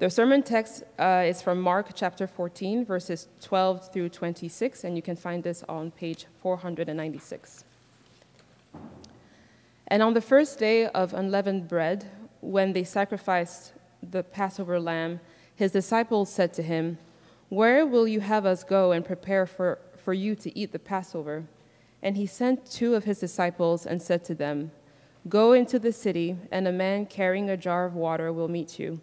The sermon text uh, is from Mark chapter 14, verses 12 through 26, and you can find this on page 496. And on the first day of unleavened bread, when they sacrificed the Passover lamb, his disciples said to him, Where will you have us go and prepare for, for you to eat the Passover? And he sent two of his disciples and said to them, Go into the city, and a man carrying a jar of water will meet you.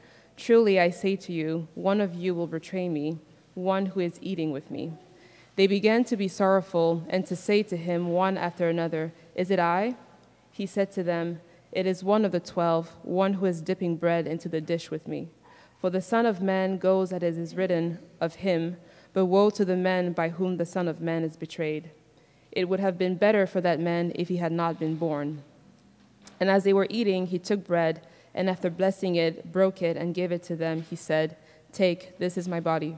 Truly I say to you, one of you will betray me, one who is eating with me. They began to be sorrowful and to say to him one after another, Is it I? He said to them, It is one of the twelve, one who is dipping bread into the dish with me. For the Son of Man goes as it is written of him, but woe to the man by whom the Son of Man is betrayed. It would have been better for that man if he had not been born. And as they were eating, he took bread, and after blessing it, broke it, and gave it to them. He said, Take, this is my body.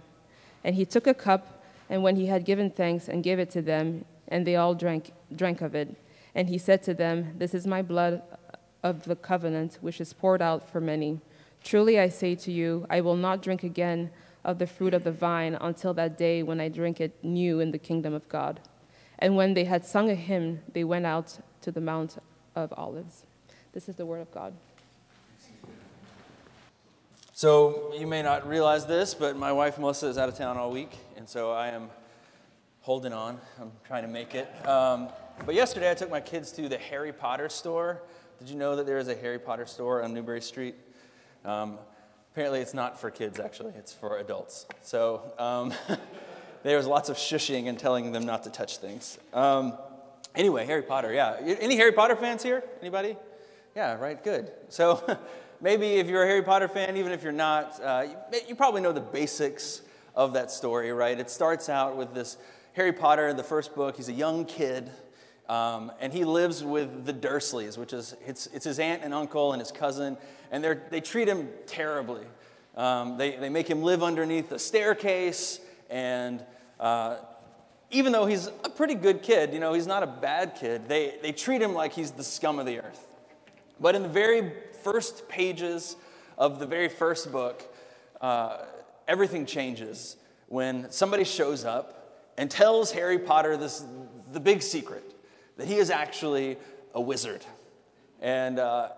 And he took a cup, and when he had given thanks and gave it to them, and they all drank, drank of it. And he said to them, This is my blood of the covenant, which is poured out for many. Truly I say to you, I will not drink again of the fruit of the vine until that day when I drink it new in the kingdom of God. And when they had sung a hymn, they went out to the Mount of Olives. This is the word of God. So, you may not realize this, but my wife Melissa is out of town all week, and so I am holding on. I'm trying to make it. Um, but yesterday I took my kids to the Harry Potter store. Did you know that there is a Harry Potter store on Newbury Street? Um, apparently, it's not for kids, actually, it's for adults. So um, there was lots of shushing and telling them not to touch things. Um, anyway, Harry Potter, yeah. Any Harry Potter fans here? Anybody? Yeah, right, good. So maybe if you're a Harry Potter fan, even if you're not, uh, you, you probably know the basics of that story, right? It starts out with this Harry Potter in the first book. He's a young kid um, and he lives with the Dursleys, which is it's, it's his aunt and uncle and his cousin, and they treat him terribly. Um, they, they make him live underneath a staircase, and uh, even though he's a pretty good kid, you know, he's not a bad kid, they, they treat him like he's the scum of the earth. But in the very first pages of the very first book, uh, everything changes when somebody shows up and tells Harry Potter this, the big secret that he is actually a wizard. And uh,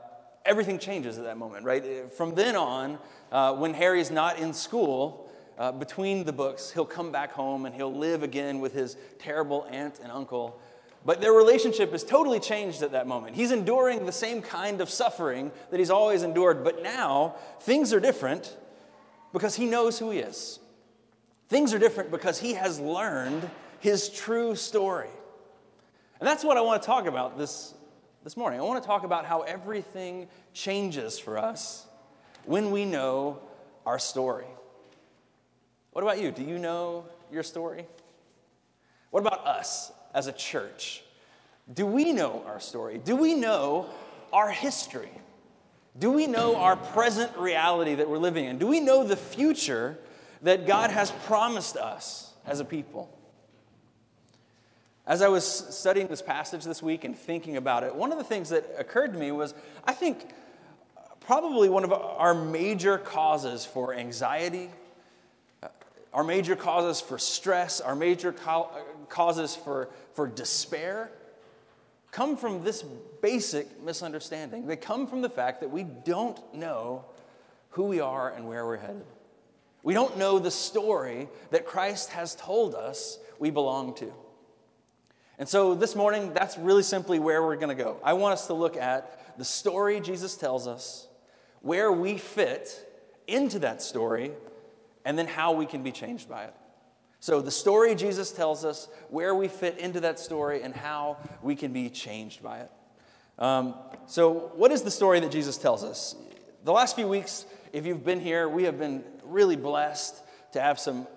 everything changes at that moment, right? From then on, uh, when Harry is not in school, uh, between the books, he'll come back home and he'll live again with his terrible aunt and uncle. But their relationship is totally changed at that moment. He's enduring the same kind of suffering that he's always endured, but now things are different because he knows who he is. Things are different because he has learned his true story. And that's what I want to talk about this, this morning. I want to talk about how everything changes for us when we know our story. What about you? Do you know your story? What about us as a church? Do we know our story? Do we know our history? Do we know our present reality that we're living in? Do we know the future that God has promised us as a people? As I was studying this passage this week and thinking about it, one of the things that occurred to me was I think probably one of our major causes for anxiety, uh, our major causes for stress, our major co- causes for, for despair come from this basic misunderstanding. They come from the fact that we don't know who we are and where we're headed. We don't know the story that Christ has told us we belong to. And so this morning, that's really simply where we're going to go. I want us to look at the story Jesus tells us, where we fit into that story, and then how we can be changed by it. So, the story Jesus tells us, where we fit into that story, and how we can be changed by it. Um, so, what is the story that Jesus tells us? The last few weeks, if you've been here, we have been really blessed to have some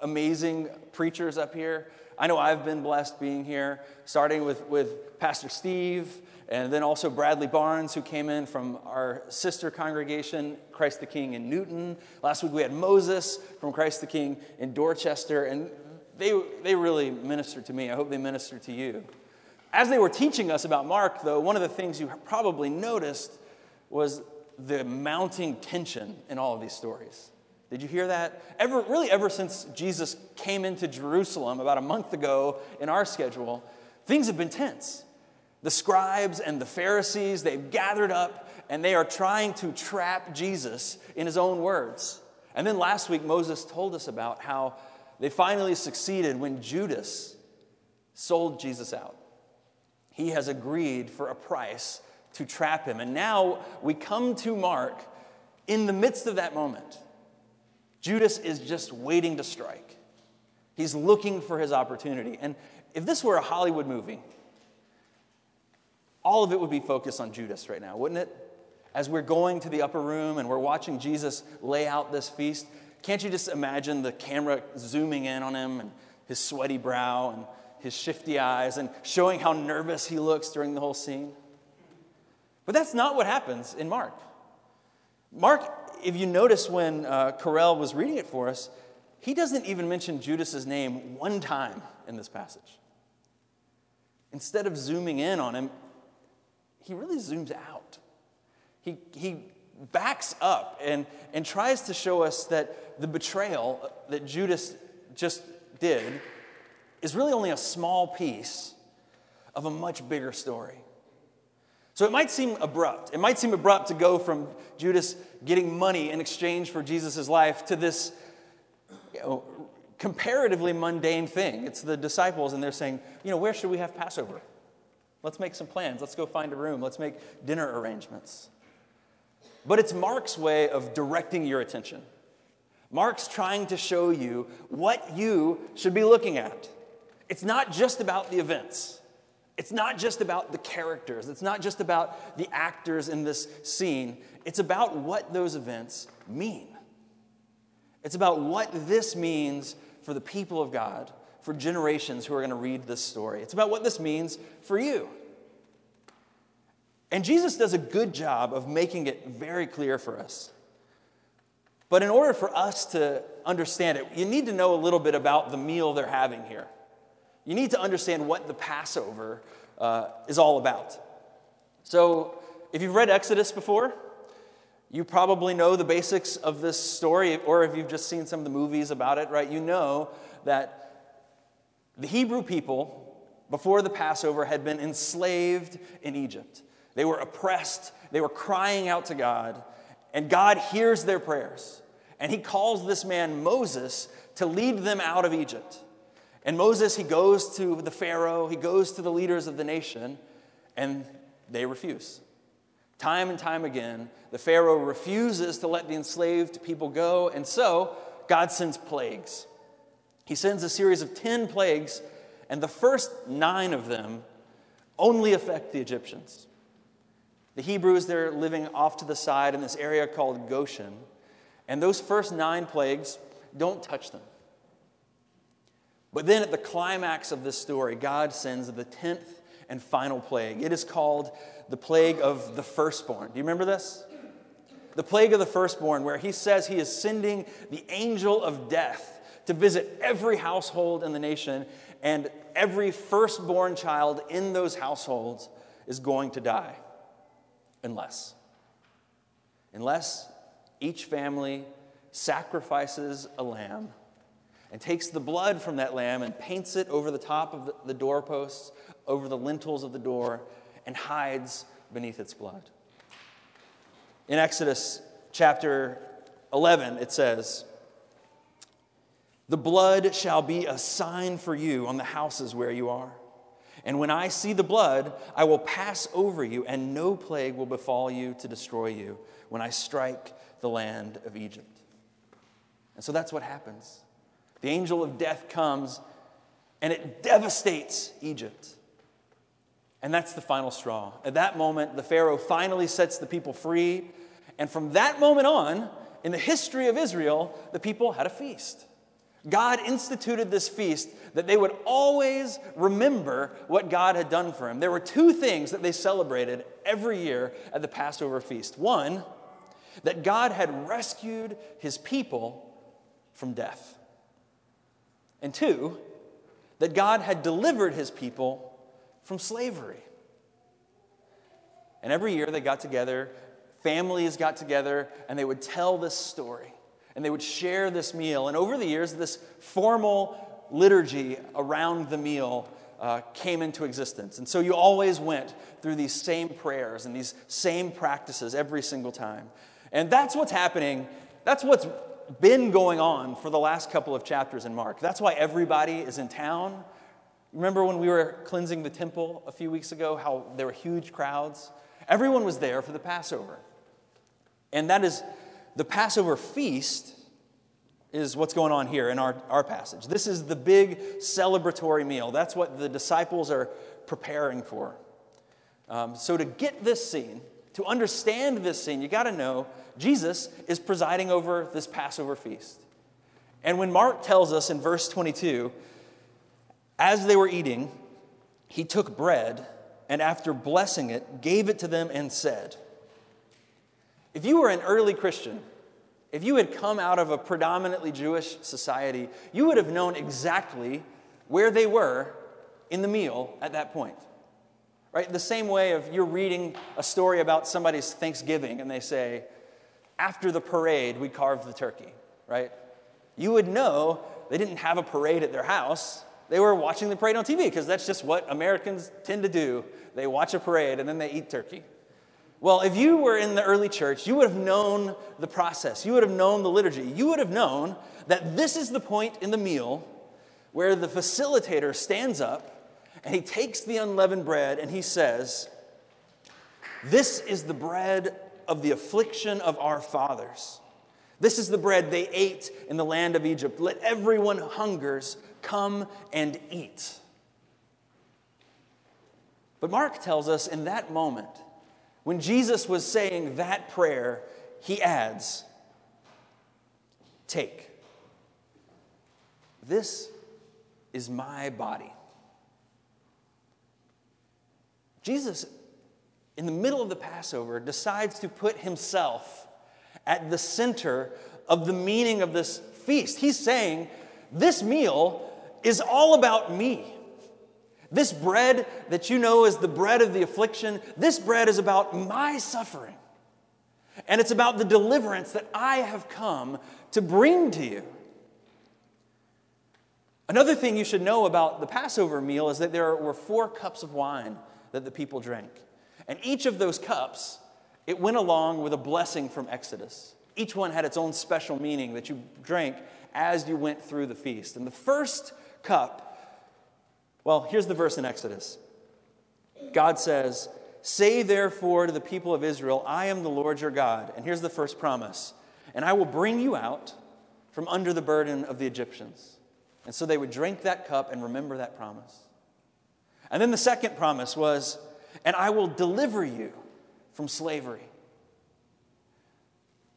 amazing preachers up here. I know I've been blessed being here, starting with, with Pastor Steve and then also Bradley Barnes, who came in from our sister congregation, Christ the King in Newton. Last week we had Moses from Christ the King in Dorchester, and they, they really ministered to me. I hope they ministered to you. As they were teaching us about Mark, though, one of the things you probably noticed was the mounting tension in all of these stories. Did you hear that? Ever, really, ever since Jesus came into Jerusalem about a month ago in our schedule, things have been tense. The scribes and the Pharisees, they've gathered up and they are trying to trap Jesus in his own words. And then last week, Moses told us about how they finally succeeded when Judas sold Jesus out. He has agreed for a price to trap him. And now we come to Mark in the midst of that moment. Judas is just waiting to strike. He's looking for his opportunity. And if this were a Hollywood movie, all of it would be focused on Judas right now, wouldn't it? As we're going to the upper room and we're watching Jesus lay out this feast, can't you just imagine the camera zooming in on him and his sweaty brow and his shifty eyes and showing how nervous he looks during the whole scene? But that's not what happens in Mark. Mark, if you notice when uh, Corell was reading it for us, he doesn't even mention Judas's name one time in this passage. Instead of zooming in on him, he really zooms out. He, he backs up and, and tries to show us that the betrayal that Judas just did is really only a small piece of a much bigger story. So it might seem abrupt. It might seem abrupt to go from Judas getting money in exchange for Jesus' life to this you know, comparatively mundane thing. It's the disciples, and they're saying, you know, where should we have Passover? Let's make some plans. Let's go find a room. Let's make dinner arrangements. But it's Mark's way of directing your attention. Mark's trying to show you what you should be looking at. It's not just about the events. It's not just about the characters. It's not just about the actors in this scene. It's about what those events mean. It's about what this means for the people of God for generations who are going to read this story. It's about what this means for you. And Jesus does a good job of making it very clear for us. But in order for us to understand it, you need to know a little bit about the meal they're having here. You need to understand what the Passover uh, is all about. So, if you've read Exodus before, you probably know the basics of this story, or if you've just seen some of the movies about it, right, you know that the Hebrew people, before the Passover, had been enslaved in Egypt. They were oppressed, they were crying out to God, and God hears their prayers. And he calls this man Moses to lead them out of Egypt. And Moses, he goes to the Pharaoh, he goes to the leaders of the nation, and they refuse. Time and time again, the Pharaoh refuses to let the enslaved people go, and so God sends plagues. He sends a series of 10 plagues, and the first nine of them only affect the Egyptians. The Hebrews, they're living off to the side in this area called Goshen, and those first nine plagues don't touch them. But then at the climax of this story, God sends the 10th and final plague. It is called the plague of the firstborn. Do you remember this? The plague of the firstborn, where he says he is sending the angel of death to visit every household in the nation, and every firstborn child in those households is going to die. Unless, unless each family sacrifices a lamb and takes the blood from that lamb and paints it over the top of the doorposts, over the lintels of the door, and hides beneath its blood. In Exodus chapter 11, it says, the blood shall be a sign for you on the houses where you are. And when I see the blood, I will pass over you, and no plague will befall you to destroy you when I strike the land of Egypt. And so that's what happens. The angel of death comes, and it devastates Egypt. And that's the final straw. At that moment, the Pharaoh finally sets the people free. And from that moment on, in the history of Israel, the people had a feast. God instituted this feast that they would always remember what God had done for them. There were two things that they celebrated every year at the Passover feast. One, that God had rescued his people from death. And two, that God had delivered his people from slavery. And every year they got together, families got together, and they would tell this story. And they would share this meal. And over the years, this formal liturgy around the meal uh, came into existence. And so you always went through these same prayers and these same practices every single time. And that's what's happening. That's what's been going on for the last couple of chapters in Mark. That's why everybody is in town. Remember when we were cleansing the temple a few weeks ago, how there were huge crowds? Everyone was there for the Passover. And that is the Passover feast is what's going on here in our, our passage. This is the big celebratory meal. That's what the disciples are preparing for. Um, so, to get this scene, to understand this scene, you got to know Jesus is presiding over this Passover feast. And when Mark tells us in verse 22, as they were eating, he took bread and after blessing it, gave it to them and said, If you were an early Christian, if you had come out of a predominantly Jewish society, you would have known exactly where they were in the meal at that point. Right? The same way of you're reading a story about somebody's Thanksgiving and they say, after the parade, we carved the turkey, right? You would know they didn't have a parade at their house. They were watching the parade on TV because that's just what Americans tend to do. They watch a parade and then they eat turkey. Well, if you were in the early church, you would have known the process. You would have known the liturgy. You would have known that this is the point in the meal where the facilitator stands up and he takes the unleavened bread and he says, This is the bread of the affliction of our fathers. This is the bread they ate in the land of Egypt. Let everyone hungers come and eat. But Mark tells us in that moment, when Jesus was saying that prayer, he adds, Take. This is my body. Jesus, in the middle of the Passover, decides to put himself at the center of the meaning of this feast. He's saying, This meal is all about me. This bread that you know is the bread of the affliction, this bread is about my suffering. And it's about the deliverance that I have come to bring to you. Another thing you should know about the Passover meal is that there were four cups of wine that the people drank. And each of those cups, it went along with a blessing from Exodus. Each one had its own special meaning that you drank as you went through the feast. And the first cup well, here's the verse in Exodus God says, Say therefore to the people of Israel, I am the Lord your God. And here's the first promise And I will bring you out from under the burden of the Egyptians. And so they would drink that cup and remember that promise. And then the second promise was, And I will deliver you from slavery.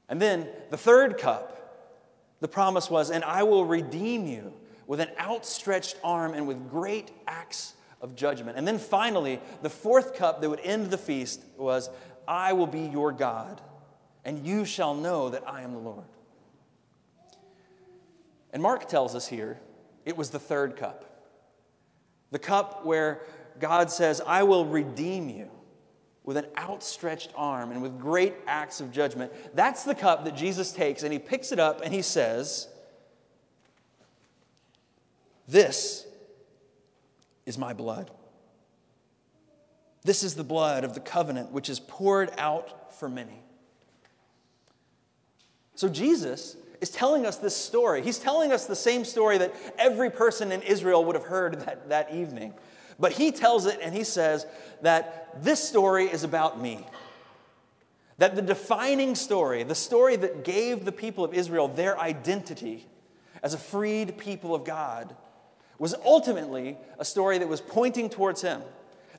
And then the third cup, the promise was, And I will redeem you with an outstretched arm and with great acts of judgment. And then finally, the fourth cup that would end the feast was, I will be your God, and you shall know that I am the Lord. And Mark tells us here it was the third cup. The cup where God says, I will redeem you with an outstretched arm and with great acts of judgment. That's the cup that Jesus takes, and he picks it up and he says, this is my blood. This is the blood of the covenant which is poured out for many. So Jesus is telling us this story. He's telling us the same story that every person in Israel would have heard that, that evening. But he tells it and he says that this story is about me. That the defining story, the story that gave the people of Israel their identity as a freed people of God, was ultimately a story that was pointing towards him.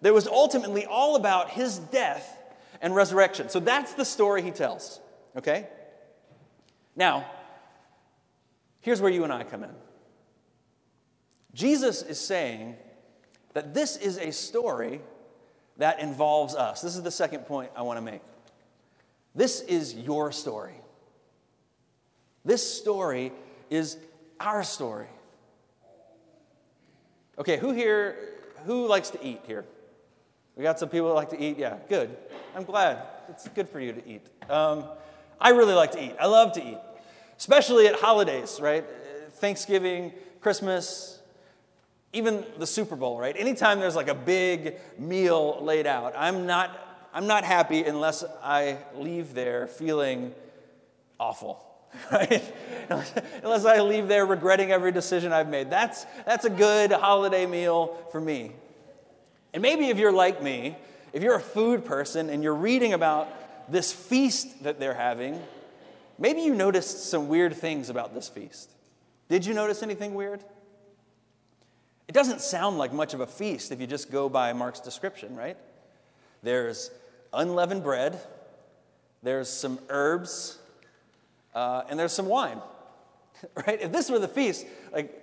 That was ultimately all about his death and resurrection. So that's the story he tells, okay? Now, here's where you and I come in. Jesus is saying that this is a story that involves us. This is the second point I want to make. This is your story. This story is our story. Okay, who here, who likes to eat here? We got some people that like to eat? Yeah, good. I'm glad. It's good for you to eat. Um, I really like to eat. I love to eat, especially at holidays, right? Thanksgiving, Christmas, even the Super Bowl, right? Anytime there's like a big meal laid out, I'm not, I'm not happy unless I leave there feeling awful, right? unless I leave there regretting every decision I've made. That's, that's a good holiday meal for me. And maybe if you're like me, if you're a food person and you're reading about this feast that they're having, maybe you noticed some weird things about this feast. Did you notice anything weird? It doesn't sound like much of a feast if you just go by Mark's description, right? There's unleavened bread, there's some herbs, uh, and there's some wine, right? If this were the feast, like,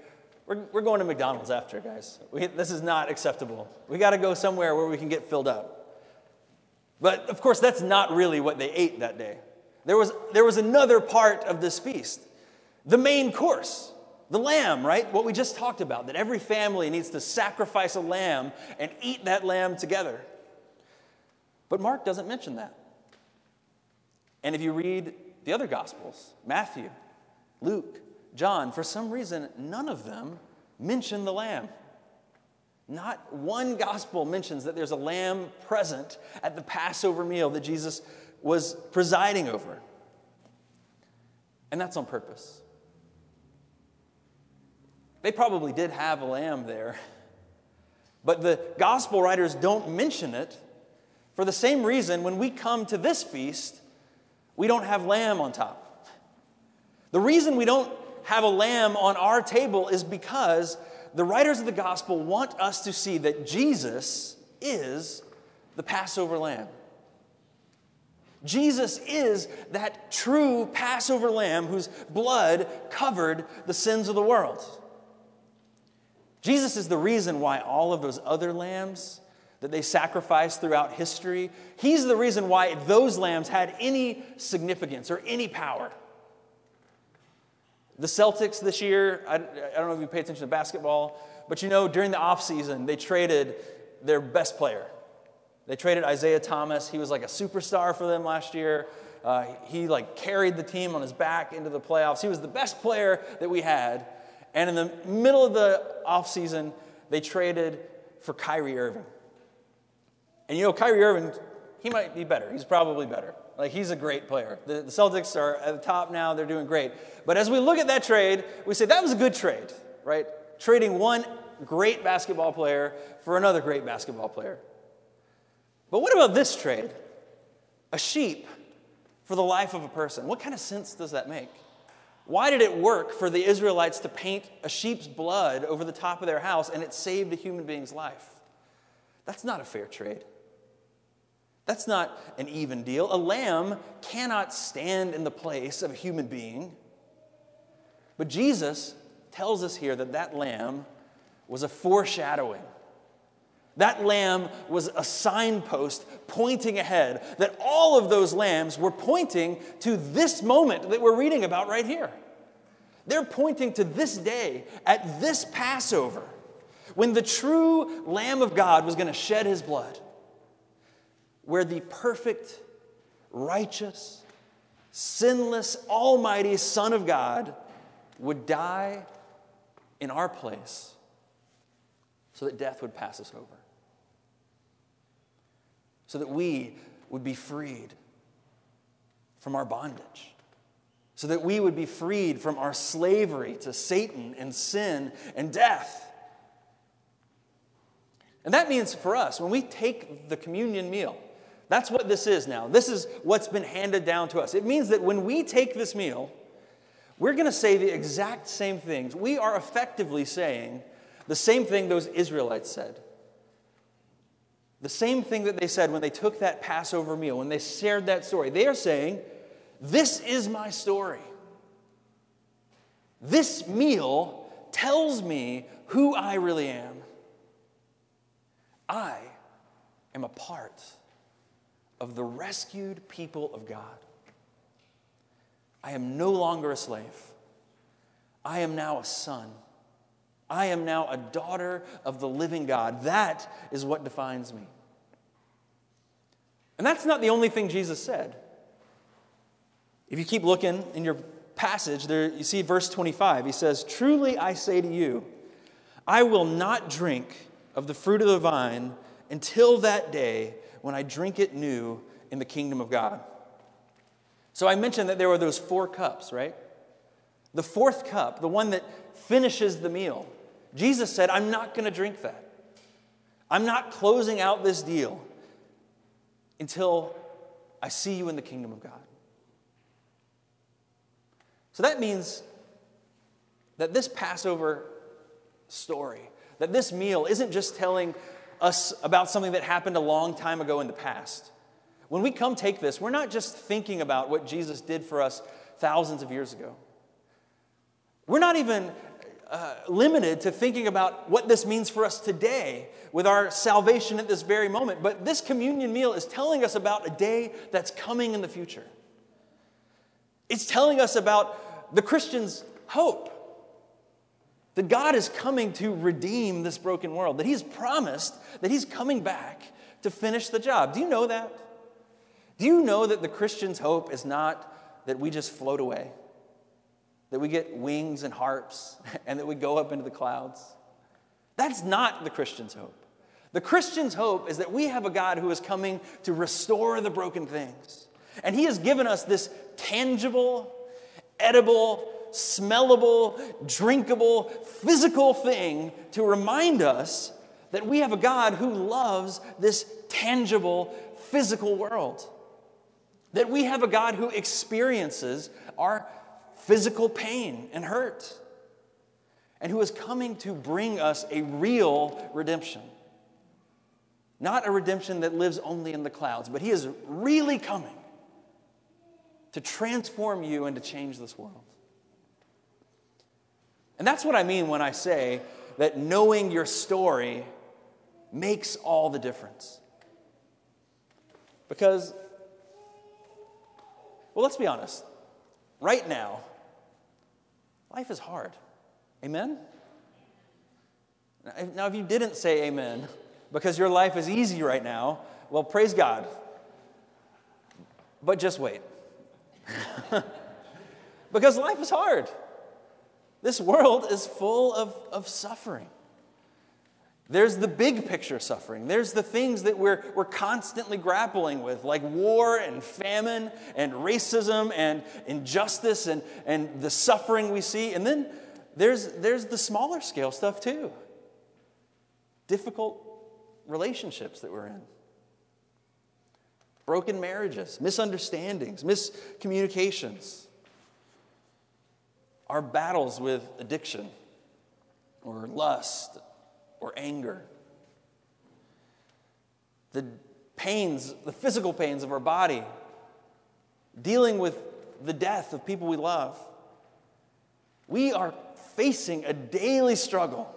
we're, we're going to McDonald's after, guys. We, this is not acceptable. We got to go somewhere where we can get filled up. But of course, that's not really what they ate that day. There was, there was another part of this feast the main course, the lamb, right? What we just talked about, that every family needs to sacrifice a lamb and eat that lamb together. But Mark doesn't mention that. And if you read the other Gospels, Matthew, Luke, John, for some reason, none of them mention the lamb. Not one gospel mentions that there's a lamb present at the Passover meal that Jesus was presiding over. And that's on purpose. They probably did have a lamb there, but the gospel writers don't mention it for the same reason when we come to this feast, we don't have lamb on top. The reason we don't have a lamb on our table is because the writers of the gospel want us to see that Jesus is the Passover lamb. Jesus is that true Passover lamb whose blood covered the sins of the world. Jesus is the reason why all of those other lambs that they sacrificed throughout history, he's the reason why those lambs had any significance or any power. The Celtics this year, I, I don't know if you pay attention to basketball, but you know, during the offseason, they traded their best player. They traded Isaiah Thomas. He was like a superstar for them last year. Uh, he like carried the team on his back into the playoffs. He was the best player that we had. And in the middle of the offseason, they traded for Kyrie Irving. And you know, Kyrie Irving, he might be better. He's probably better. Like, he's a great player. The, the, Celtics are at the top now, they're doing great. But as we look at that trade, we say that was a good trade, right? Trading one great basketball player for another great basketball player. But what about this trade? A sheep for the life of a person. What kind of sense does that make? Why did it work for the Israelites to paint a sheep's blood over the top of their house and it saved a human being's life? That's not a fair trade. That's not an even deal. A lamb cannot stand in the place of a human being. But Jesus tells us here that that lamb was a foreshadowing. That lamb was a signpost pointing ahead, that all of those lambs were pointing to this moment that we're reading about right here. They're pointing to this day, at this Passover, when the true Lamb of God was going to shed his blood where the perfect, righteous, sinless, almighty Son of God would die in our place so that death would pass us over, so that we would be freed from our bondage, so that we would be freed from our slavery to Satan and sin and death. And that means for us, when we take the communion meal, that's what this is now. This is what's been handed down to us. It means that when we take this meal, we're going to say the exact same things. We are effectively saying the same thing those Israelites said. The same thing that they said when they took that Passover meal, when they shared that story. They are saying, This is my story. This meal tells me who I really am. I am a part of the rescued people of God. I am no longer a slave. I am now a son. I am now a daughter of the living God. That is what defines me. And that's not the only thing Jesus said. If you keep looking in your passage, there you see verse 25. He says, Truly I say to you, I will not drink of the fruit of the vine until that day when I drink it new in the kingdom of God. So I mentioned that there were those four cups, right? The fourth cup, the one that finishes the meal, Jesus said, I'm not going to drink that. I'm not closing out this deal until I see you in the kingdom of God. So that means that this Passover story, that this meal isn't just telling us about something that happened a long time ago in the past. When we come take this, we're not just thinking about what Jesus did for us thousands of years ago. We're not even uh, limited to thinking about what this means for us today with our salvation at this very moment. But this communion meal is telling us about a day that's coming in the future. It's telling us about the Christian's hope that God is coming to redeem this broken world, that He's promised that He's coming back to finish the job. Do you know that? Do you know that the Christian's hope is not that we just float away, that we get wings and harps, and that we go up into the clouds? That's not the Christian's hope. The Christian's hope is that we have a God who is coming to restore the broken things. And He has given us this tangible, edible, smellable, drinkable, physical thing to remind us that we have a God who loves this tangible, physical world. That we have a God who experiences our physical pain and hurt, and who is coming to bring us a real redemption. Not a redemption that lives only in the clouds, but He is really coming to transform you and to change this world. And that's what I mean when I say that knowing your story makes all the difference. Because, well, let's be honest. Right now, life is hard. Amen? Now, if you didn't say amen because your life is easy right now, well, praise God. But just wait. because life is hard. This world is full of, of suffering. There's the big picture suffering. There's the things that we're, we're constantly grappling with, like war and famine and racism and injustice and, and the suffering we see. And then there's, there's the smaller scale stuff too difficult relationships that we're in, broken marriages, misunderstandings, miscommunications our battles with addiction or lust or anger. The pains, the physical pains of our body, dealing with the death of people we love. We are facing a daily struggle.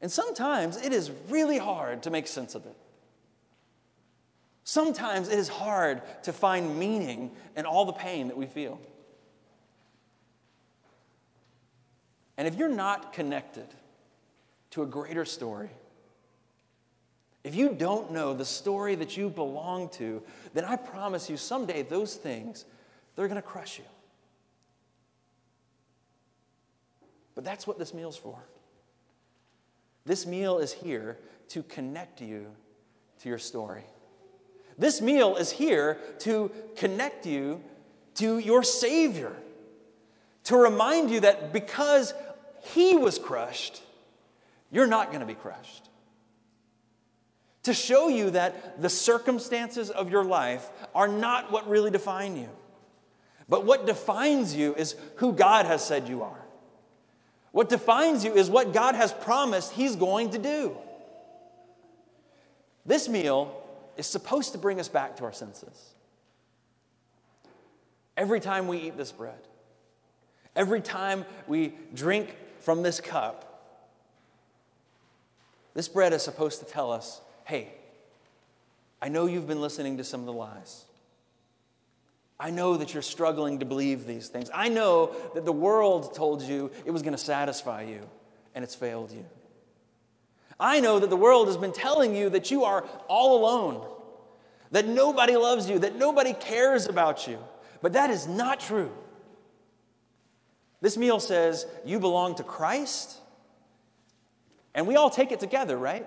And sometimes it is really hard to make sense of it. Sometimes it is hard to find meaning in all the pain that we feel. And if you're not connected to a greater story, if you don't know the story that you belong to, then I promise you someday those things, they're going to crush you. But that's what this meal's for. This meal is here to connect you to your story. This meal is here to connect you to your Savior, to remind you that because he was crushed, you're not going to be crushed. To show you that the circumstances of your life are not what really define you, but what defines you is who God has said you are. What defines you is what God has promised He's going to do. This meal is supposed to bring us back to our senses. Every time we eat this bread, Every time we drink from this cup, this bread is supposed to tell us hey, I know you've been listening to some of the lies. I know that you're struggling to believe these things. I know that the world told you it was going to satisfy you, and it's failed you. I know that the world has been telling you that you are all alone, that nobody loves you, that nobody cares about you. But that is not true. This meal says you belong to Christ, and we all take it together, right?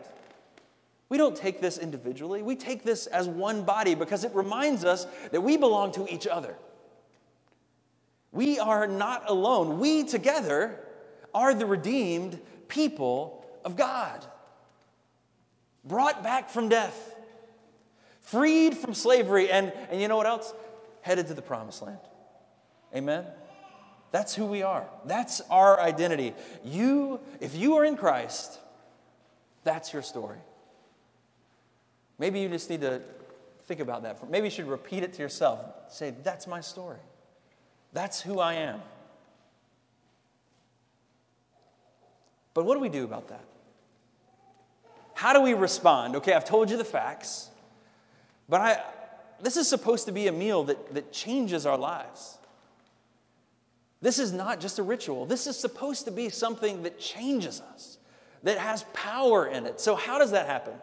We don't take this individually. We take this as one body because it reminds us that we belong to each other. We are not alone. We together are the redeemed people of God, brought back from death, freed from slavery, and, and you know what else? Headed to the promised land. Amen? That's who we are. That's our identity. You, if you are in Christ, that's your story. Maybe you just need to think about that. Maybe you should repeat it to yourself. Say, That's my story. That's who I am. But what do we do about that? How do we respond? Okay, I've told you the facts, but I, this is supposed to be a meal that, that changes our lives. This is not just a ritual. This is supposed to be something that changes us, that has power in it. So, how does that happen?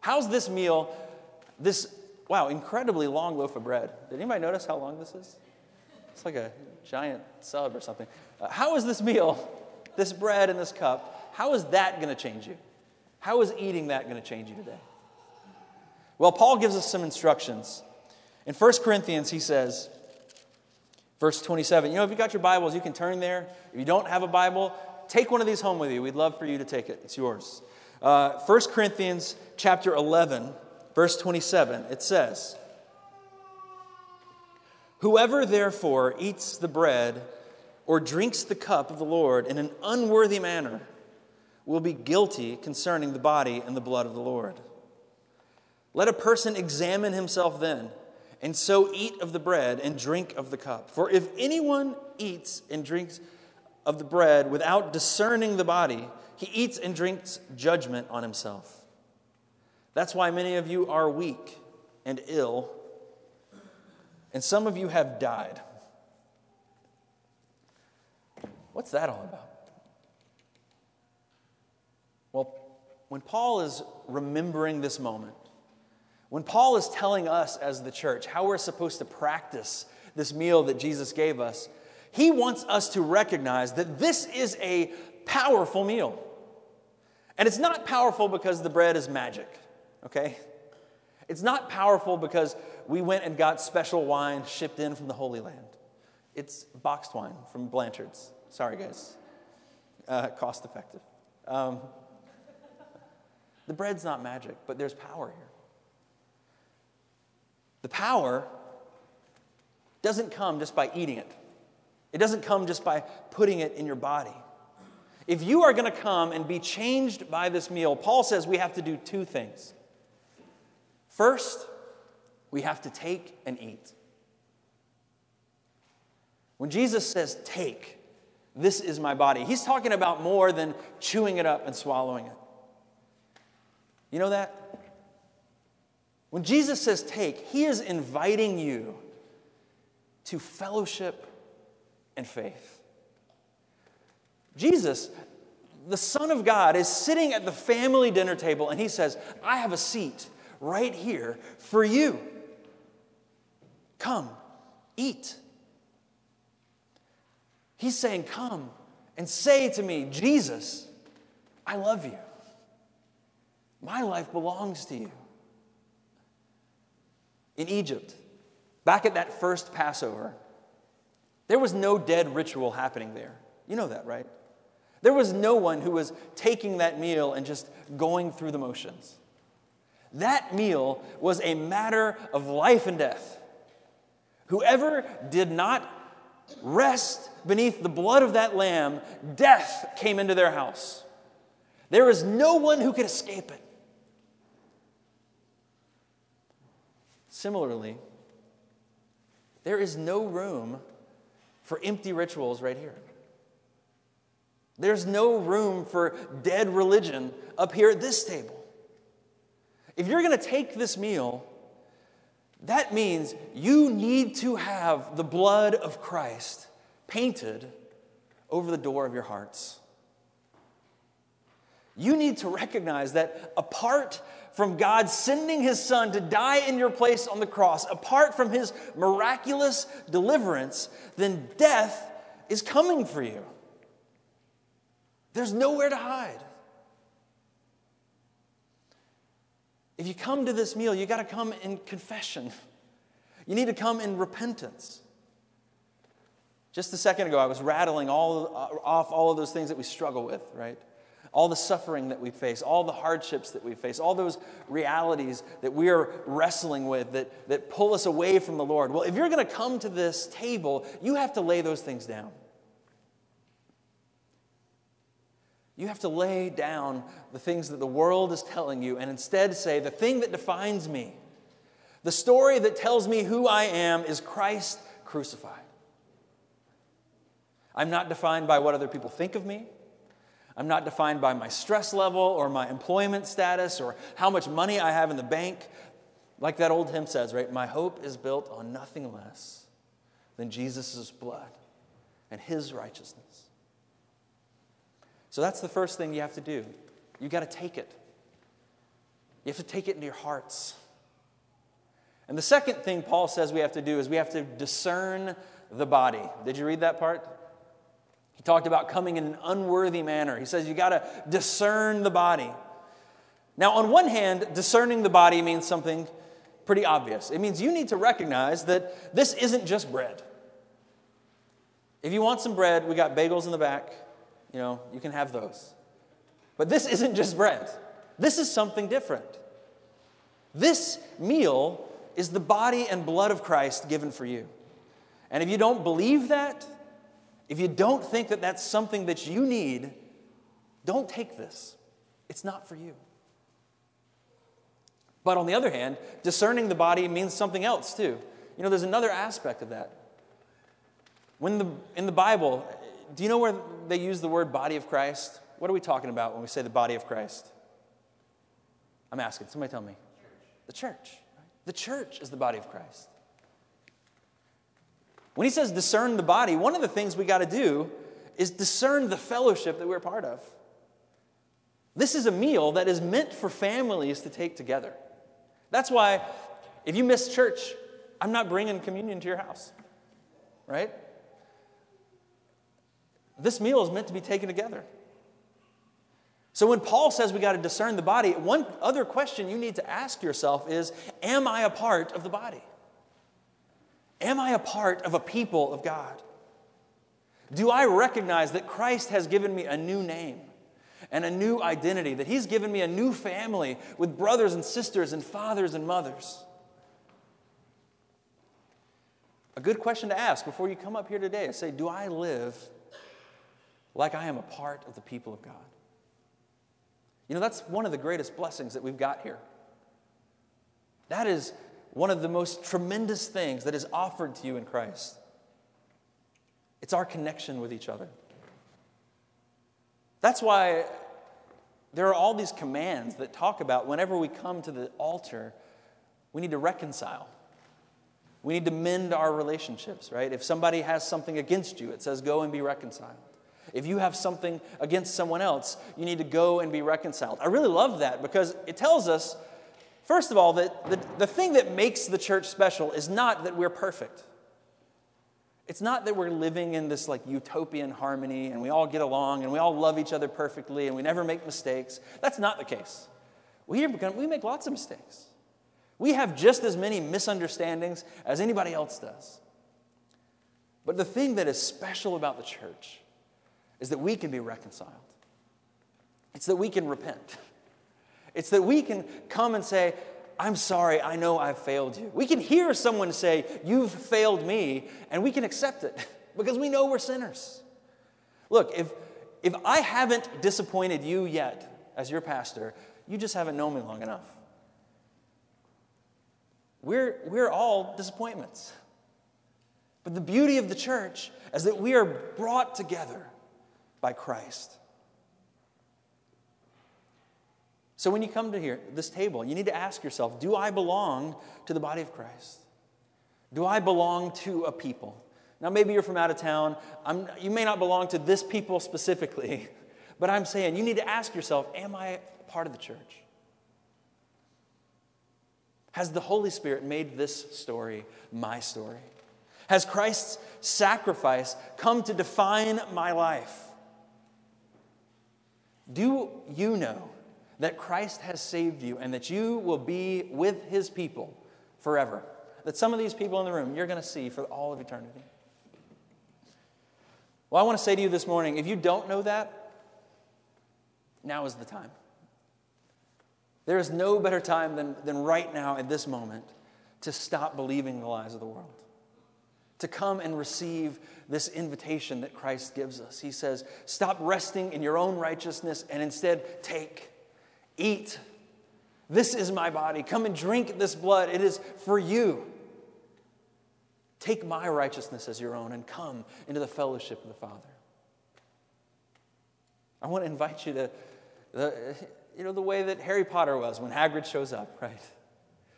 How's this meal, this, wow, incredibly long loaf of bread? Did anybody notice how long this is? It's like a giant sub or something. Uh, how is this meal, this bread and this cup, how is that going to change you? How is eating that going to change you today? Well, Paul gives us some instructions. In 1 Corinthians, he says, verse 27, you know, if you've got your Bibles, you can turn there. If you don't have a Bible, take one of these home with you. We'd love for you to take it, it's yours. Uh, 1 Corinthians chapter 11, verse 27, it says, Whoever therefore eats the bread or drinks the cup of the Lord in an unworthy manner will be guilty concerning the body and the blood of the Lord. Let a person examine himself then, and so eat of the bread and drink of the cup. For if anyone eats and drinks of the bread without discerning the body, he eats and drinks judgment on himself. That's why many of you are weak and ill, and some of you have died. What's that all about? Well, when Paul is remembering this moment, when Paul is telling us as the church how we're supposed to practice this meal that Jesus gave us, he wants us to recognize that this is a powerful meal. And it's not powerful because the bread is magic, okay? It's not powerful because we went and got special wine shipped in from the Holy Land. It's boxed wine from Blanchard's. Sorry, guys. Uh, cost effective. Um, the bread's not magic, but there's power here. The power doesn't come just by eating it, it doesn't come just by putting it in your body. If you are going to come and be changed by this meal, Paul says we have to do two things. First, we have to take and eat. When Jesus says, take, this is my body, he's talking about more than chewing it up and swallowing it. You know that? When Jesus says take, he is inviting you to fellowship and faith. Jesus, the Son of God, is sitting at the family dinner table and he says, I have a seat right here for you. Come, eat. He's saying, Come and say to me, Jesus, I love you. My life belongs to you. In Egypt, back at that first Passover, there was no dead ritual happening there. You know that, right? There was no one who was taking that meal and just going through the motions. That meal was a matter of life and death. Whoever did not rest beneath the blood of that lamb, death came into their house. There is no one who could escape it. Similarly, there is no room for empty rituals right here. There's no room for dead religion up here at this table. If you're going to take this meal, that means you need to have the blood of Christ painted over the door of your hearts. You need to recognize that apart from God sending his son to die in your place on the cross, apart from his miraculous deliverance, then death is coming for you. There's nowhere to hide. If you come to this meal, you got to come in confession. You need to come in repentance. Just a second ago, I was rattling all, uh, off all of those things that we struggle with, right? All the suffering that we face, all the hardships that we face, all those realities that we are wrestling with that, that pull us away from the Lord. Well, if you're going to come to this table, you have to lay those things down. You have to lay down the things that the world is telling you and instead say, the thing that defines me, the story that tells me who I am is Christ crucified. I'm not defined by what other people think of me. I'm not defined by my stress level or my employment status or how much money I have in the bank. Like that old hymn says, right? My hope is built on nothing less than Jesus' blood and his righteousness. So that's the first thing you have to do. You got to take it. You have to take it into your hearts. And the second thing Paul says we have to do is we have to discern the body. Did you read that part? He talked about coming in an unworthy manner. He says you got to discern the body. Now, on one hand, discerning the body means something pretty obvious. It means you need to recognize that this isn't just bread. If you want some bread, we got bagels in the back. You know, you can have those. But this isn't just bread. This is something different. This meal is the body and blood of Christ given for you. And if you don't believe that, if you don't think that that's something that you need, don't take this. It's not for you. But on the other hand, discerning the body means something else too. You know, there's another aspect of that. When the, in the Bible, do you know where they use the word body of Christ? What are we talking about when we say the body of Christ? I'm asking. Somebody tell me. The church. The church is the body of Christ. When he says discern the body, one of the things we got to do is discern the fellowship that we're part of. This is a meal that is meant for families to take together. That's why if you miss church, I'm not bringing communion to your house, right? This meal is meant to be taken together. So when Paul says we got to discern the body, one other question you need to ask yourself is Am I a part of the body? Am I a part of a people of God? Do I recognize that Christ has given me a new name and a new identity, that He's given me a new family with brothers and sisters and fathers and mothers? A good question to ask before you come up here today is say, Do I live like I am a part of the people of God? You know, that's one of the greatest blessings that we've got here. That is one of the most tremendous things that is offered to you in Christ. It's our connection with each other. That's why there are all these commands that talk about whenever we come to the altar, we need to reconcile. We need to mend our relationships, right? If somebody has something against you, it says go and be reconciled. If you have something against someone else, you need to go and be reconciled. I really love that because it tells us First of all, the, the, the thing that makes the church special is not that we're perfect. It's not that we're living in this like utopian harmony and we all get along and we all love each other perfectly and we never make mistakes. That's not the case. We, we make lots of mistakes. We have just as many misunderstandings as anybody else does. But the thing that is special about the church is that we can be reconciled, it's that we can repent. It's that we can come and say, I'm sorry, I know I've failed you. We can hear someone say, You've failed me, and we can accept it because we know we're sinners. Look, if, if I haven't disappointed you yet as your pastor, you just haven't known me long enough. We're, we're all disappointments. But the beauty of the church is that we are brought together by Christ. So when you come to here, this table, you need to ask yourself Do I belong to the body of Christ? Do I belong to a people? Now, maybe you're from out of town. I'm, you may not belong to this people specifically, but I'm saying you need to ask yourself Am I part of the church? Has the Holy Spirit made this story my story? Has Christ's sacrifice come to define my life? Do you know that Christ has saved you and that you will be with his people forever? That some of these people in the room you're going to see for all of eternity. Well, I want to say to you this morning if you don't know that, now is the time. There is no better time than, than right now at this moment to stop believing the lies of the world, to come and receive this invitation that Christ gives us. He says, Stop resting in your own righteousness and instead take, eat. This is my body. Come and drink this blood. It is for you. Take my righteousness as your own and come into the fellowship of the Father. I want to invite you to, the, you know, the way that Harry Potter was when Hagrid shows up, right?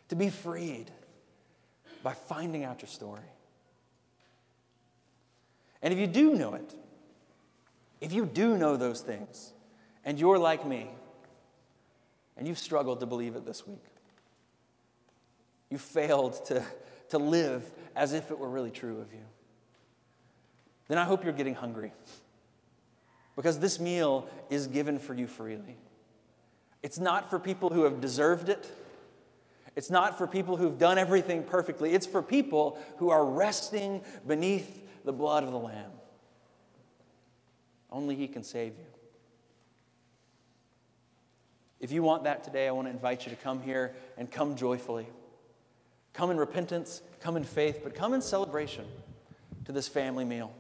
To be freed by finding out your story. And if you do know it, if you do know those things, and you're like me, and you've struggled to believe it this week, you failed to, to live as if it were really true of you, then I hope you're getting hungry. Because this meal is given for you freely. It's not for people who have deserved it. It's not for people who've done everything perfectly. It's for people who are resting beneath the blood of the Lamb. Only He can save you. If you want that today, I want to invite you to come here and come joyfully. Come in repentance, come in faith, but come in celebration to this family meal.